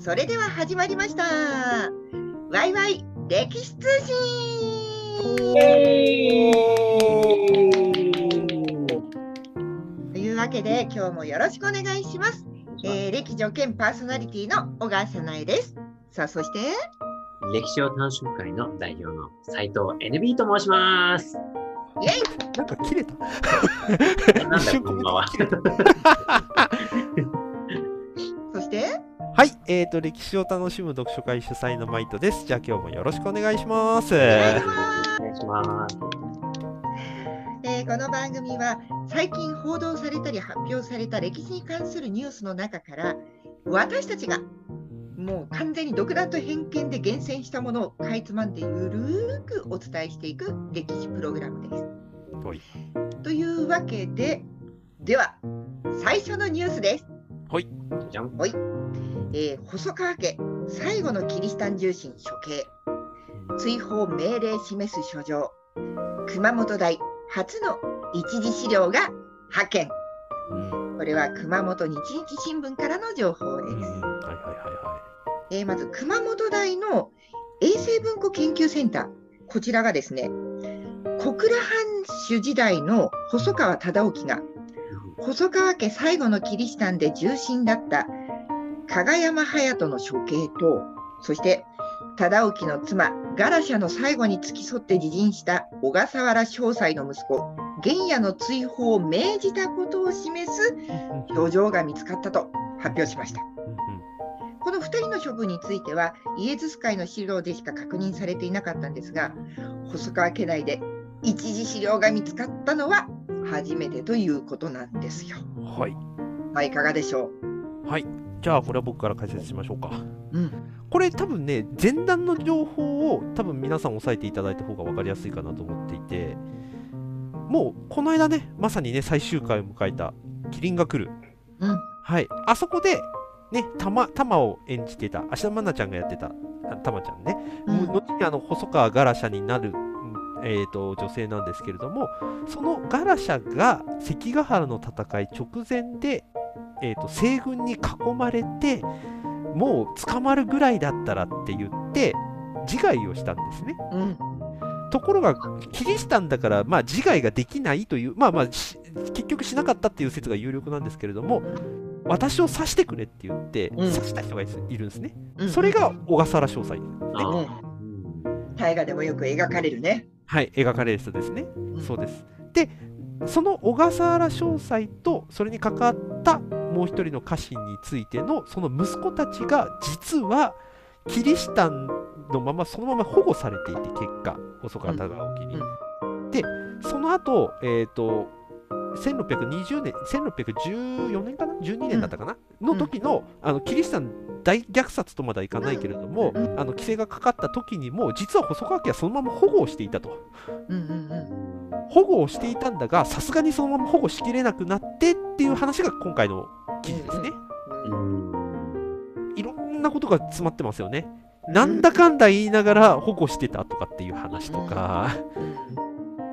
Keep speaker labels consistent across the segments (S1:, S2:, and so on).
S1: それでは始まりました。ワイワイ歴史通信というわけで今日もよろしくお願いします。えー、歴女兼パーソナリティの小川さなえです。さあ、そして、
S2: 歴史を楽しむ会の代表の斉藤 NB と申します。
S1: イェイ
S3: なんか切れた。
S2: なんだ
S3: 一瞬
S2: こんばんは。
S3: はい、えーと、歴史を楽しむ読書会主催のマイトです。じゃあ今日もよろしくお願いします。
S1: お願いします。えーこの番組は最近報道されたり発表された歴史に関するニュースの中から私たちがもう完全に独断と偏見で厳選したものをかいつまんでゆるーくお伝えしていく歴史プログラムです。
S3: はい
S1: というわけででは最初のニュースです。
S2: じゃん。
S1: えー細川家最後のキリシタン重臣処刑。追放命令示す書状。熊本大初の一次資料が派遣。
S3: うん。
S1: これは熊本日日新聞からの情報です。
S3: うんはいはいはいは
S1: えーまず熊本大の衛生文庫研究センター、こちらがですね、小倉藩主時代の細川忠興が細川家最後のキリシタンで重臣だった加賀山隼人の処刑と、そして忠興の妻、ガラシャの最後に付き添って自陣した小笠原正妻の息子、玄也の追放を命じたことを示す
S3: い。
S1: 書状が見つかったと発表しました。この2人の処分については、イエズス会の資料でしか確認されていなかったんですが、細川家内で一次資料が見つかったのは初めてということなんですよ。
S3: うんはい。
S1: まあ、いかがでしょ
S3: はい。じゃあこれは僕から解説しましょうか。
S1: う。うん、
S3: これ多分ね、前段の情報を多分皆さん押さえていただいた方が分かりやすいかなと思っていて、もうこの間ね、まさにね、最終回を迎えたキリンが来る。
S1: うん、
S3: はい。あそこで、ね、たま、たまを演じてた、芦田愛菜ちゃんがやってた、あたまちゃんね、
S1: うん
S3: 後にあの細川ガラシャになる、うんえー、と女性なんですけれどもそのガラシャが関ヶ原の戦い直前で、えー、と西軍に囲まれてもう捕まるぐらいだったらって言って自害をしたんですね。
S1: うん、
S3: ところがキリシタンだから、まあ、自害ができないという、まあまあ、し結局しなかったっていう説が有力なんですけれども私を刺してくれって言って、
S1: うん
S3: 刺した人がいるんですね。
S1: うん
S3: それが小笠原正妻
S2: あー
S1: 大河でもよく描かれるね。
S3: はい、描かれる人ですね。
S1: ん
S3: そうです。で、その小笠原正妻とそれに関わったもう一人の家臣についてのその息子たちが実はキリシタンのままそのまま保護されていて結果細川忠興に。でその後、えっ、と1620年1614年かな？12年だったかな、の時のあのキリシタン大虐殺とまではいかないけれども、
S1: うん
S3: あの規制がかかった時にも実は細川家はそのまま保護をしていたと。
S1: うんうん
S3: 保護をしていたんだが、さすがにそのまま保護しきれなくなってっていう話が今回の記事ですね。
S1: うん
S2: うん
S3: いろんなことが詰まってますよね。なんだかんだ言いながら保護してたとかっていう話とか、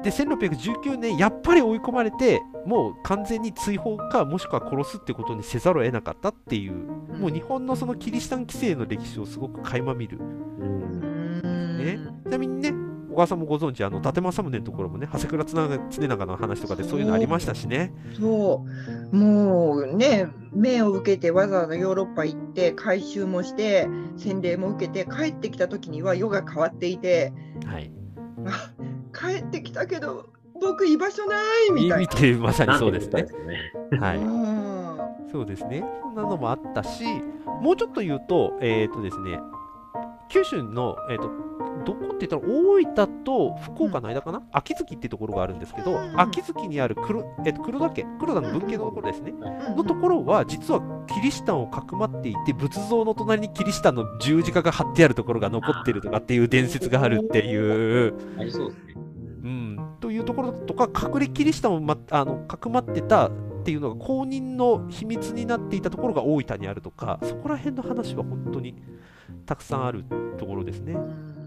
S3: で、1619年、やっぱり追い込まれて、もう完全に追放か、もしくは殺すってことにせざるを得なかったっていう、
S1: うん
S3: もう日本のそのキリシタン規制の歴史をすごく垣間見る。ねちなみにね、小川さんもご存知、あの伊達政宗のところもね、長谷倉常長の話とかでそういうのありましたしね。
S1: そう、もうね、命を受けてわざわざヨーロッパ行って、改修もして、洗礼も受けて、帰ってきた時には世が変わっていて、
S3: はい。
S1: あ帰ってきたけど、僕居場所ないみたい
S3: 見てまさにそうですねは
S1: な。
S3: い。
S1: うん
S3: そうですね。そんなのもあったし、もうちょっと言うと、えっ、とですね、九州の、えっ、と、どこって言ったら大分と福岡の間かな、秋月っていうところがあるんですけど、
S1: うん
S3: 秋月にある黒,、えっと黒田家、黒田の文系のところですね、
S1: うん
S3: のところは実はキリシタンをかくまっていて、仏像の隣にキリシタンの十字架が貼ってあるところが残ってるとかっていう伝説があるっていう。
S2: ありそうですね。
S3: うん、というところとか隠れキリシタンを、ま、あのかくまってたっていうのが公認の秘密になっていたところが大分にあるとかそこら辺の話は本当にたくさんあるところですね。
S1: うん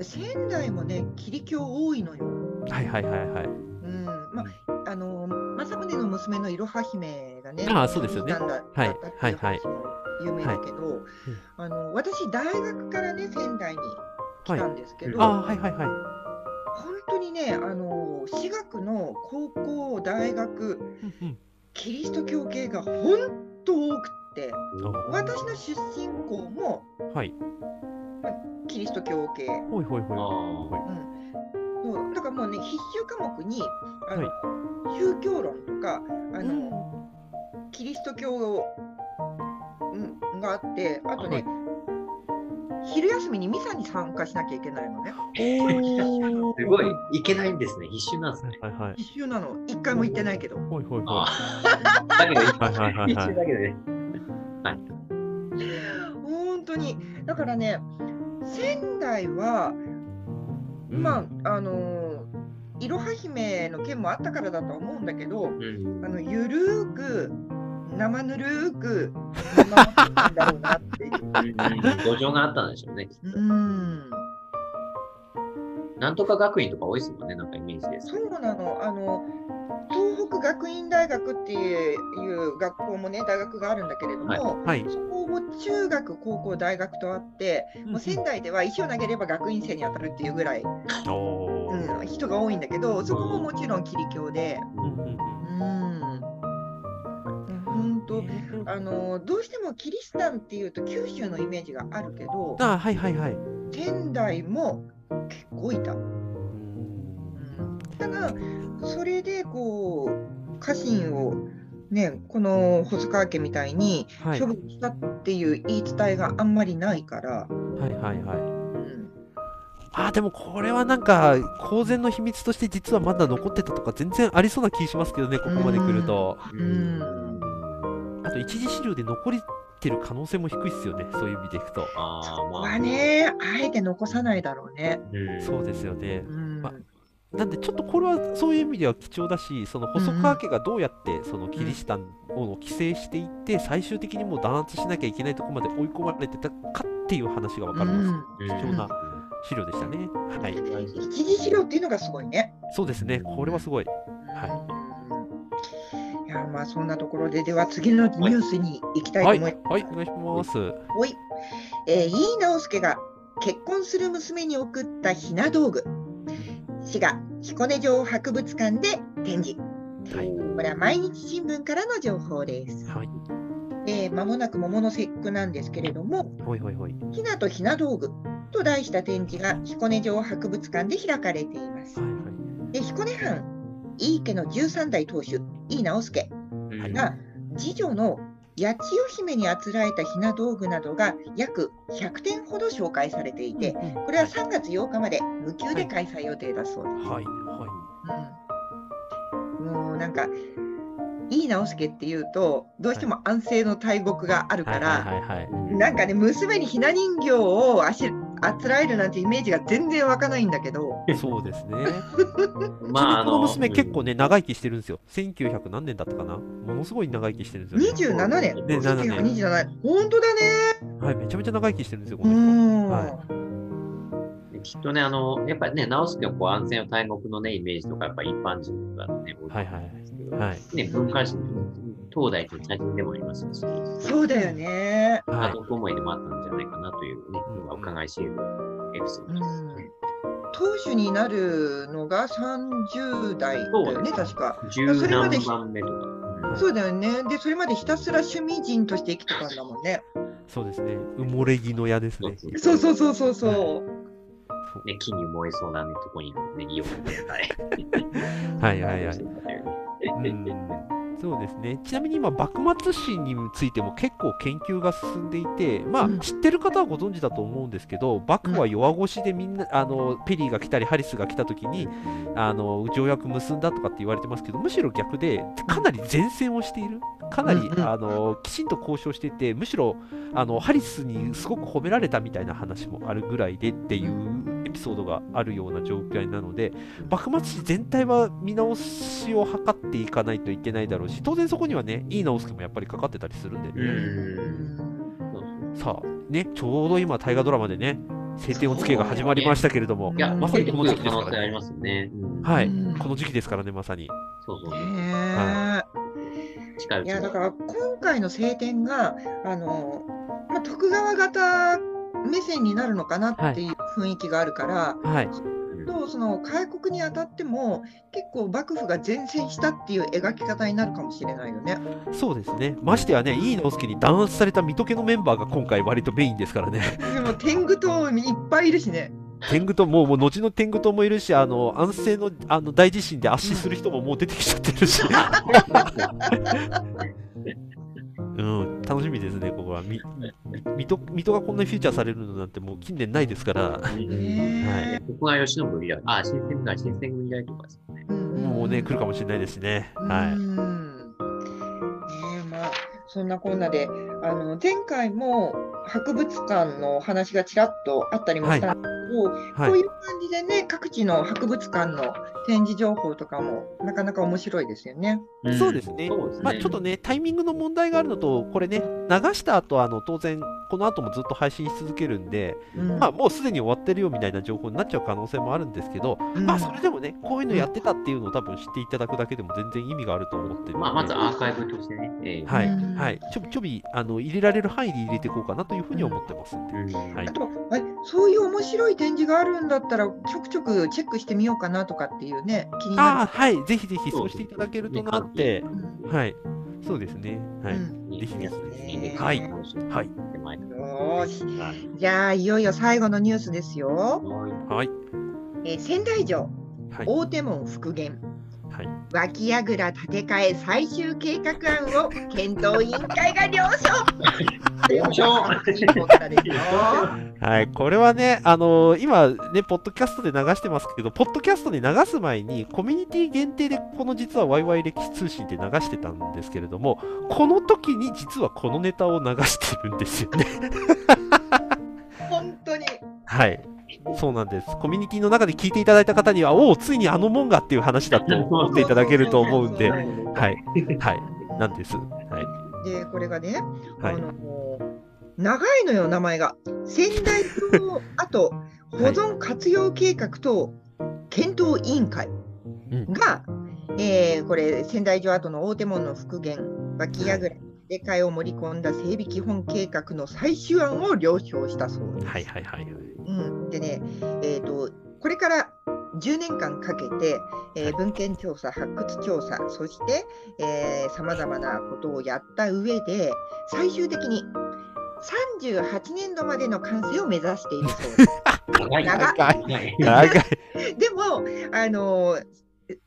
S1: 仙台もね、キリ教多いのよ。
S3: はいはいはいはい。
S1: うん、まあ、あの、政宗の娘のいろは姫がね、
S3: ああそうですよねはいはいはい
S1: 有名だけど、あの私、大学からね、仙台に来たんですけど、
S3: あはいはいはい。
S1: 本当にね、あの私学の高校、大学、
S3: うんうん。
S1: キリスト教系が本当多くって、私の出身校も
S3: はい。
S1: キリスト教系。
S3: ほいほいほい。
S2: あ
S3: はい。
S1: そうだからもうね、必修科目にあの、宗教論とかあの、キリスト教、うん、があって、あとね、
S3: はい
S1: 昼休みにミサに参加しなきゃいけないのね。
S2: すごい、いけないんですね。必修なんですね。
S3: はいはい。
S1: 必修なの、一回も行ってないけど。
S3: ほいほいほい。
S2: だけど、
S3: はいはいはい
S2: 必
S3: はい。
S2: 修だけどね。
S1: 本当に、だからね、仙台は、まあ、あのいろは姫の件もあったからだとは思うんだけど、
S2: うん
S1: あのゆるーく、生ぬるーく、見守ってたんだろうなっていう。
S2: 土壌があったんでしょうね。
S1: うん
S2: なんとか学院とか多いですもんね、なんかイメージです。
S1: そうなの、あの東北学院大学っていう学校もね、大学があるんだけれども、
S2: はい
S3: はい。
S1: そこも中学、高校、大学とあって、もう仙台では石を投げれば学院生に当たるっていうぐらい、うん、人が多いんだけど、そこももちろんキリ教で、
S3: うんうんうん
S1: うん、本当、あのどうしてもキリシタンっていうと九州のイメージがあるけど、
S3: あはいはいはい。
S1: 仙台も結構いた。ただ、それでこう家臣を、ね、この細川家みたいに
S3: はい。
S1: 処分したっていう言い伝えがあんまりないから、
S3: はいはいはい。
S1: うん。
S3: あーでもこれはなんか公然の秘密として実はまだ残ってたとか全然ありそうな気しますけどねここまで来ると。
S1: うん。
S3: あと一次資料で残ってる可能性も低いですよね。そういう意味でいくと。
S2: ああ、まあ。
S1: はね、あえて残さないだろうね。
S2: うん
S3: そうですよね。
S1: うん。
S3: まなんでちょっとこれはそういう意味では貴重だしその細川家がどうやってそのキリシタンを規制していって最終的にもう弾圧しなきゃいけないところまで追い込まれてたかっていう話が分かるんです。貴重な資料でしたね。はい。
S1: 一次資料っていうのがすごいね。
S3: そうですね。これはすごい。
S1: い。いやまあそんなところででは次のニュースに行きたいと
S3: はい
S1: 思います。
S3: はいお願いします
S1: おい、えー、井伊直輔が結婚する娘に送ったひな道具。滋賀彦根城博物館で展示。
S3: はい
S1: これは毎日新聞からの情報です。
S3: はい
S1: えー、間もなく桃の節句なんですけれども、
S3: ほいほいほい
S1: ひなとひな道具と題した展示が彦根城博物館で開かれています
S3: は。いはい
S1: で彦根藩井伊家の13代当主井伊直輔
S2: うん。
S1: が次女の八千代姫にあつらえたひな道具などが約100点ほど紹介されていて、
S3: うん
S1: これは3月8日まで無給で開催予定だそうです。
S3: はいは
S1: うん。もうなんか井伊直輔っていうとどうしても安政の大国がある
S3: いはい
S1: から、
S3: はいはい。はい
S1: なんかね娘にひな人形をあしあつらえるなんてイメージが全然湧かないんだけど、
S3: そうですね。
S2: まあ、あ
S3: うちのこの娘結構
S2: ね、
S3: ね、長生きしてるんですよ。1900何年だったかなものすごい長生きしてるんですよ、ね。
S1: 27年、
S3: ね7年
S1: 1927年、本当だね。
S3: はい、めちゃめちゃ長生きしてるんですよ、こ
S1: う
S3: の人。
S1: ん、
S3: は
S2: きっとね、あの、やっぱりね、直輔はこう安全を大国のね、イメージとか、やっぱ一般人とかね、多いと思うんですけど、
S3: はい。
S2: ね、文化人、東大と茶人でもありますし、
S1: そうだよね。
S3: はい。
S2: 家族思いでもあったんじゃないかなというね、
S3: うん
S2: 今伺い知れるエピソードですね。
S1: 当主になるのが30代だよね、確か。
S2: 十
S1: それまで
S2: 何番目とか。うん
S1: そうだよね。で、それまでひたすら趣味人として生きてたんだもんね。
S3: そうですね。埋もれ木の矢ですね。
S1: そうそうそうそうそう。
S2: ね、木に燃えそうな、ね、とこにネギを置いて、
S3: はいはいはい。
S2: う
S3: うんそうですね。ちなみに今、幕末史についても結構研究が進んでいて、まあ
S1: うん、
S3: 知ってる方はご存知だと思うんですけど、幕府は弱腰でみんな、あの、ペリーが来たり、ハリスが来た時に、あの、条約結んだとかって言われてますけど、むしろ逆で、かなり前線をしている。かなり、あの、きちんと交渉していて、むしろ、あの、ハリスにすごく褒められたみたいな話もあるぐらいでっていうエピソードがあるような状況なので、幕末史全体は見直しを図っていかないといけないだろうし、当然そこにはね、いい直輔もやっぱりかかってたりするんで、
S2: ん
S3: さあ、ね、ちょうど今、大河ドラマでね、晴天をつけが始まりましたけれども
S1: そう、
S2: いや、
S3: まさにこの時期ですからね。
S2: ね。うん
S3: はい、
S1: うん
S3: この時期ですからね、まさに。
S2: そうそう。
S1: へ
S3: は
S1: えい
S2: いうちに
S1: だから今回の晴天があの徳川型目線になるのかなっていう雰囲気があるから、
S3: はい。
S1: とその開国にあたっても結構幕府が前線したっていう描き方になるかもしれないよね。
S3: そうですね。ましてやね、井伊直弼に弾圧された水戸家のメンバーが今回割とメインですからね。
S1: でも天狗党いっぱいいるしね。
S3: 天狗ともうもう後の天狗ともいるし、あの安政のあの大地震で圧死する人ももう出てきちゃってるし。うん、楽しみですね、ここは。みみ水戸水戸がこんなにフィーチャーされるのなんてもう近年ないですから、
S1: ね
S2: ここが吉野森だ。あ、新選組新選組時代とかですよね。
S3: もうね、来るかもしれないですしね。
S1: う
S3: はい。
S1: んねまあそんなこんなであの前回も博物館の話がちらっとあったりもしたんですけど、
S3: はい。
S1: こういう感じでね各地の博物館の展示情報とかもなかなか面白いですよね。
S2: ん。
S3: そうですね。
S2: ね。
S3: まあ、ちょっとね、タイミングの問題があるのと、これね、流した後あの当然、この後もずっと配信し続けるんで、
S1: うん。
S3: まあ、もうすでに終わってるよみたいな情報になっちゃう可能性もあるんですけど、
S1: うん。
S3: まあ、それでもね、こういうのやってたっていうのを多分知っていただくだけでも全然意味があると思ってるので、
S2: まあ、まずアーカイブとしてね。ええ。
S3: はい、
S1: うん
S3: はい、ちょびちょびあの入れられる範囲で入れていこうかなというふうに思ってますんで、
S2: うん。
S3: はい。
S1: あとあそういう面白い展示があるんだったらちょくちょくチェックしてみようかなとかっていうね気に
S3: ああ、
S1: な
S3: はい、ぜひぜひ
S2: そう
S3: していただけるとなって。
S1: る。、うん
S3: はい、そうですね、はい、
S1: うん。
S3: ぜひぜひ。はい。はい。
S1: よーし。
S2: らはい。
S1: じゃあいよいよ最後のニュースですよ。
S3: はい、
S1: えー仙台城
S3: はい、
S1: 大手門復元
S3: はい、
S1: 脇櫓建て替え最終計画案を検討委員会が了承
S2: 了承
S3: はい、これはね、あのー今ね、ポッドキャストで流してますけど、ポッドキャストで流す前に、コミュニティ限定で、この実はワイワイ歴史通信で流してたんですけれども、この時に実はこのネタを流してるんですよね。
S1: 本当に
S3: はい。そうなんです。コミュニティの中で聞いていただいた方には、おお、ついにあのもんがっていう話だと 思っていただけると思うんで、
S1: は
S3: はい。はい。なんです。はい。
S1: でこれがね、
S3: はい
S1: あの長いのよ名前が仙台城跡保存活用計画と検討委員会
S3: うん
S1: が、えーこれ仙台城跡の大手門の復元脇櫓建て替えを盛り込んだ整備基本計画の最終案を了承したそうです。
S3: はいはいはい。
S1: うん、でね、えーと、これから10年間かけて、えー文献調査、発掘調査、そしてさまざまなことをやった上で、最終的に38年度までの完成を目指しているそうです。
S2: 長い。
S1: 長
S3: 長い。
S2: はい
S3: 長い。
S1: でも、あのー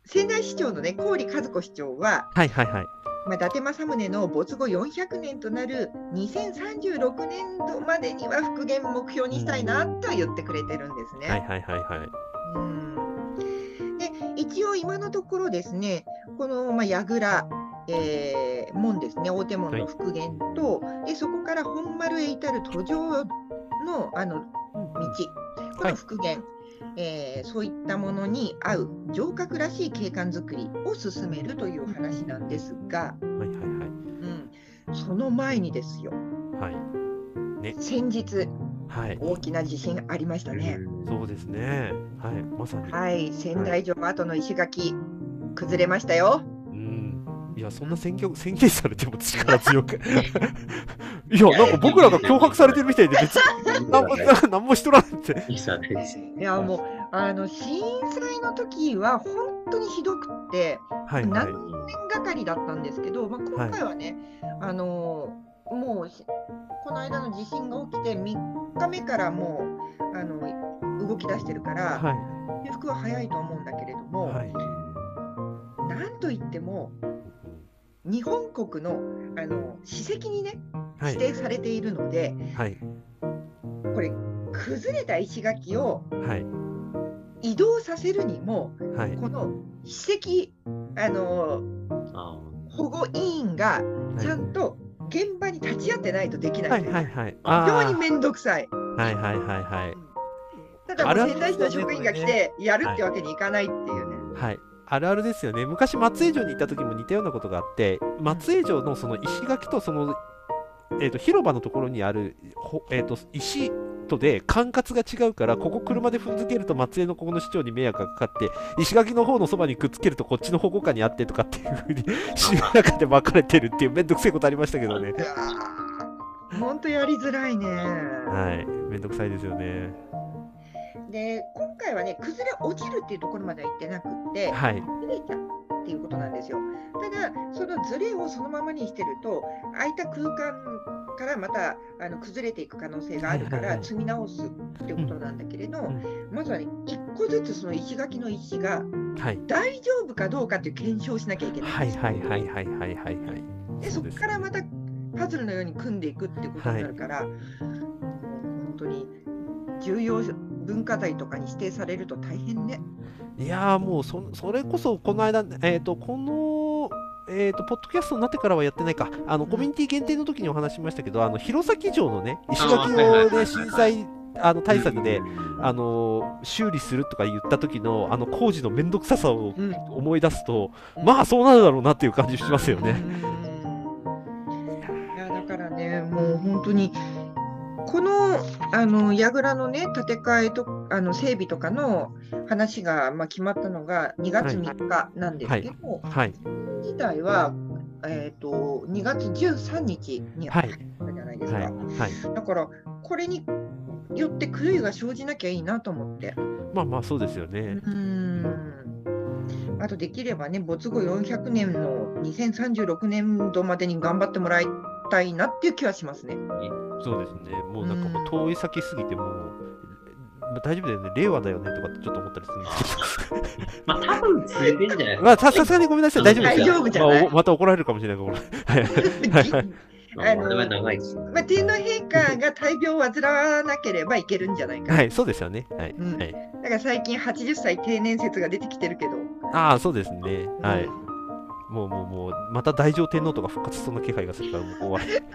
S1: 仙台市長のね、郡和子市長は、
S3: はいはいはい。
S1: まあ、伊達政宗の没後400年となる2036年度までには復元目標にしたいなとは言ってくれてるんですね。
S3: はいはいはいはい。
S1: うん。で一応今のところですね、この、まあ、櫓、えー門ですね、大手門の復元と、でそこから本丸へ至る途上のあの道、この復元、えーそういったものに合う城郭らしい景観づくりを進めるという話なんですが、
S3: はいはいはい。
S1: うん、その前にですよ、
S3: はい。
S1: 先日、
S3: はい。
S1: 大きな地震ありましたね。
S3: そうですね。はい。まさに。
S1: はい、仙台城跡の石垣、崩れましたよ。
S3: うん。いや、そんな宣言宣言されても力強く。いや、なんか僕らが脅迫されてるみたいで、別に何も何 もしとらんって。
S2: い
S1: やもうあの震災の時は本当にひどくって
S3: はいはい。
S1: 何年がかりだったんですけど、まあ、今回はね、あのもうしこの間の地震が起きて3日目からもうあの動き出してるから、
S3: はい。
S1: 回復は早いと思うんだけれども、
S3: はい。
S1: なんといっても日本国のあの史跡にね
S3: はい。
S1: 指定されているので、
S3: はい。
S1: これ崩れた石垣を
S3: はい。
S1: 移動させるにも
S3: はい。
S1: この史跡あの
S2: あ
S1: 保護委員がちゃんと現場に立ち会ってないとできない
S3: はい
S1: という
S3: はいはい。
S1: 非
S3: あ
S1: 常に面倒くさい。
S3: ーはいはいはいはい。
S1: ただ
S3: あるある
S1: 仙台市の職員が来てやるってわけにいかないっていうね。
S3: はい。あるあるですよね。昔、松江城に行った時も似たようなことがあって、松江城のその石垣とその、えー、と広場のところにある、ほえー、と石とで管轄が違うから、ここ車で踏んづけると松江のここの市長に迷惑がかかって、石垣の方のそばにくっつけるとこっちの保護下にあってとかっていうふうに、市の中で分かれてるっていうめんどくせえことありましたけどね。
S1: 本当やりづらいね。
S3: はい。めんどくさいですよね。
S1: で、今回はね、崩れ落ちるっていうところまでは行ってなくって、
S3: はい。
S1: ていうことなんですよ。ただ、そのずれをそのままにしてると、空いた空間からまたあの崩れていく可能性があるか
S3: はいはいはい
S1: ら、積み直すっていうことなんだけれど、
S3: ん
S1: まずはね、一個ずつその石垣の石が
S3: はい。
S1: 大丈夫かどうかっていう検証をしなきゃいけないん
S3: はい
S1: ですよ。
S3: はいはいはいはいはいはい。
S1: でそこからまたパズルのように組んでいくっていうことになるから、もう本当に重要文化財とかに指定されると大変ね。
S3: いやーもうそそれこそこの間、えー、とこの、えー、とポッドキャストになってからはやってないか。あのコミュニティ限定の時にお話ししましたけどあの弘前城のね石垣の、ね、震災あの対策で、あの修理するとか言った時のあの工事の面倒くささを
S1: うん。
S3: 思い出すと、まあそうなるだろうなっていう感じしますよね。
S1: いやだからね、もう本当に、このあの櫓のね、建て替えとあの整備とかの話が、まあ、決まったのが2月3日なんですけど、
S3: はい
S1: 自体は、えー、と2月13日に
S3: はい
S1: ったじゃないですか。
S3: はいはい
S1: だから、これによって狂いが生じなきゃいいなと思って。
S3: まあまあそうですよね。
S1: うんあとできればね、没後400年の2036年度までに頑張ってもらいたいなっていう気はしますね。
S3: そうですね。もうなんかもう遠い先すぎてもう、まあ大丈夫だよね、令和だよねとかってちょっと思ったりするんですけど。
S2: まあ、多分釣れてんじゃない？ですか。
S3: まあ、ささすがにごめんなさい、大丈夫ですよ。
S1: 大丈夫じゃない？
S3: まあおまた怒られるかもしれないから、俺 はいはい
S2: まあ、
S1: 天皇陛下が大病を患わなければいけるんじゃないかな。
S3: はい、そうですよね。はい。
S1: うん
S3: はい、
S1: だから最近80歳定年説が出てきてるけど。
S3: ああ、そうですね。はい。
S1: うん
S3: もうもうもう、また大乗天皇とか復活しそうな気配がするから、もう終わり。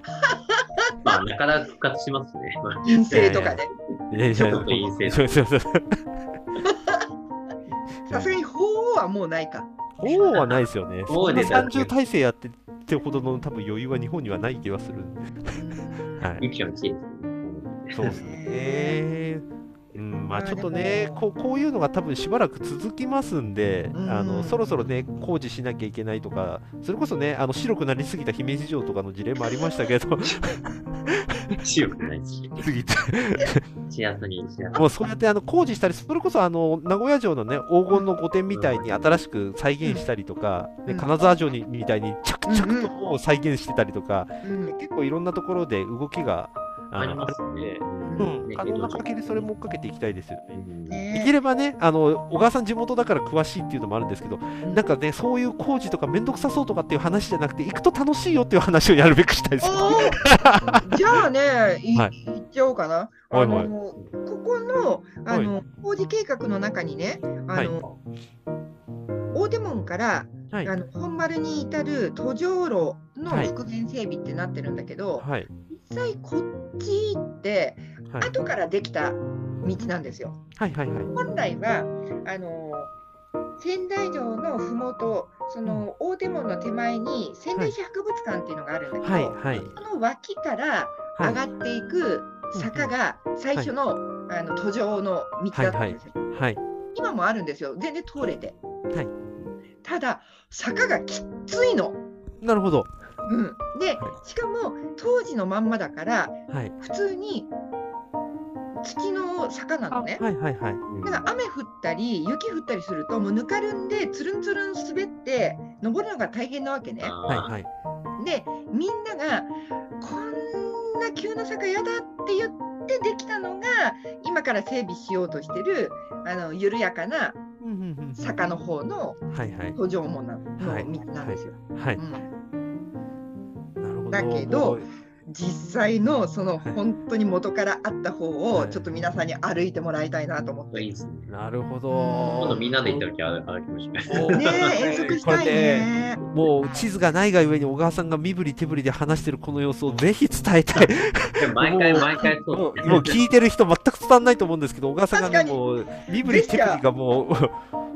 S2: まあ、なかなか復活しますね。まあ
S1: 陰性とかで。
S3: いやいや
S2: ちょっと陰性
S3: そうそうそう。
S1: さすがに法王はもうないか。
S3: 王はないですよね。そんな
S2: 王でだって
S3: 30体制やってってほどの多分余裕は日本にはない気はする。はい。そうですね。うん、まあちょっとね、こうこういうのが多分しばらく続きますんで、
S1: うん。
S3: あのそろそろね、工事しなきゃいけないとか、それこそね、あの白くなりすぎた姫路城とかの事例もありましたけど、
S2: 強くないし。
S3: 過ぎて、
S2: 幸せに、幸せ
S3: もうそうやってあの工事したり、それこそあの名古屋城のね、黄金の御殿みたいに新しく再現したりとか、ね
S1: うん。
S3: 金沢城にみたいに着々ともう再現してたりとか、
S1: うん。
S3: 結構いろんなところで動きがあ
S2: あり
S3: のあ
S2: ますね
S3: るので、。
S1: うん
S3: うん、可能な限りそれも追っかけていきたいですよね。
S1: ね
S3: できればね、あの小川さん地元だから詳しいっていうのもあるんですけど、なんかね、そういう工事とかめんどくさそうとかっていう話じゃなくて、行くと楽しいよっていう話をやるべくしたいです。
S1: じゃあね、い
S3: はい
S1: 言っちゃおうかな。
S3: はい
S1: あ
S3: はい
S1: のここのあの、工事計画の中にね、あの大手門から、
S3: はい。
S1: あの本丸に至る途上路の
S3: はい
S1: 復元整備ってなってるんだけど、
S3: はい。
S1: 実際こっちって
S3: はい。
S1: 後からできた道なんですよ。
S3: はい。はい。はい。
S1: 本来はあの仙台城のふもと、その大手門の手前に仙台市博物館っていうのがあるんだけど、
S3: はい。はい。
S1: その脇から上がっていく坂が最初の,、あの途上の道だったんですよ。
S3: はい。
S1: 今もあるんですよ。全然通れて。
S3: はい
S1: ただ、坂がきっついの。
S3: なるほど。
S1: うん、で
S3: は、
S1: しかも当時のまんまだから、
S3: はい。
S1: 普通に土の坂なのね。
S3: はい。はい。はい。
S1: だから雨降ったり雪降ったりするともうぬかるんでつるんつるん滑って登るのが大変なわけね。
S3: はい。
S2: あ
S3: はい。
S1: でみんながこんな急な坂やだって言ってできたのが今から整備しようとしてるあの緩やかな
S3: うんうんうん
S1: 坂の方の
S3: はい。はい。
S1: 途上門なの
S3: はい
S1: 道なんですよ。
S3: はい。
S1: うん
S3: なるほど。
S1: だけど実際のその本当に元からあった方
S3: はい
S1: をちょっと皆さんに歩いてもらいたいなと思って。
S2: いいですね。
S3: なるほ
S1: うん
S3: ど。
S2: 今度みんなで行った時は歩きましょう。
S1: ねえ遠足したいね。
S3: もう地図がないがゆえに小川さんが身振り手振りで話してるこの様子をぜひ伝えたい。
S2: 毎回毎回
S3: も
S2: そうう
S3: もう聞いてる人全く伝わんないと思うんですけど、小川さんがね、もう身振り手振りがもう、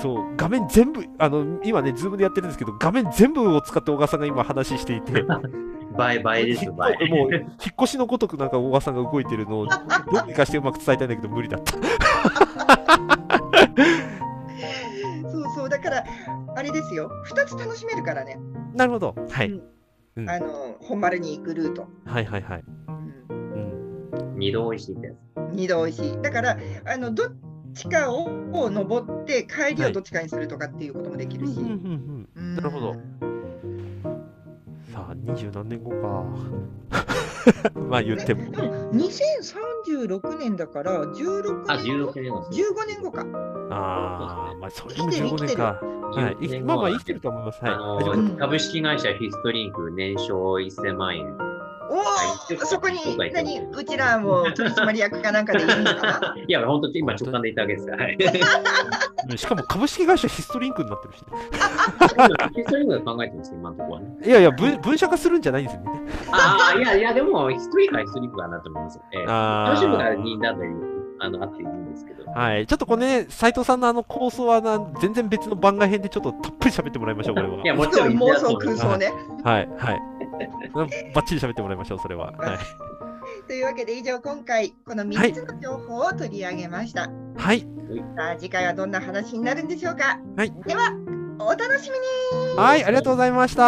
S3: そう、画面全部、あの、今ね、ズームでやってるんですけど、画面全部を使って小川さんが今話していて、
S2: 倍倍ですよ、倍。
S3: もう、引っ越しのごとくなんか小川さんが動いてるのを、どうにかしてうまく伝えたいんだけど、無理だった。
S1: そうそうだからあれですよ2つ楽しめるからね。
S3: なるほど。はい。
S1: うん
S3: うん
S1: あの本丸に行くルート。
S3: はいはいはい。
S1: うん
S3: うん。
S2: 二度美味しいってやつ。
S1: 二度美味しい。だからあのどっちかをを登って帰り
S3: はい
S1: をどっちかにするとかっていうこともできるし。
S3: うんうんうんうん。なるほど。さあ、二十何年後か。まあ言っても。
S1: 2036年だから16
S2: あ、
S1: 年後
S2: 16年後ですね。
S1: 15年後か。
S3: ああ、まあそれでも15
S1: 生きてる生きてる
S3: 年か。はい。生き
S2: 15年後
S3: まあまあ生きてると思います。はい。
S2: 株式会社ヒストリンク年商1000万円。
S1: おお、そこに何うちらも取締役かなんかでいるのかな？
S2: いや、本当今直感で言ったわけですから。はい。
S3: しかも株式会社ヒストリンクになってるし、
S2: ヒストリンクが考えてるんですよ、今のところはね。
S3: いやいや分、分社化するんじゃないんですよね。
S2: ああ、いやいや、でも、ヒストリンクはヒストリンクかなと思いますよ。ええ
S3: あ
S2: 楽しむが
S3: ー
S2: いいんだという、あの、あっていいんですけど。
S3: はい。ちょっとこれね、斉藤さんのあの構想はな全然別の番外編でちょっとたっぷり喋ってもらいましょう、これは。
S2: いや、もちろん
S1: 妄想空想ね。
S3: はい、はい。バッチリ喋ってもらいましょう、それは。はい、
S1: というわけで、以上、今回、この3つの情報を取り上げました。
S3: はい。
S1: さあ、次回はどんな話になるんでしょうか。
S3: はい。
S1: では、お楽しみに。
S3: はい、ありがとうございました。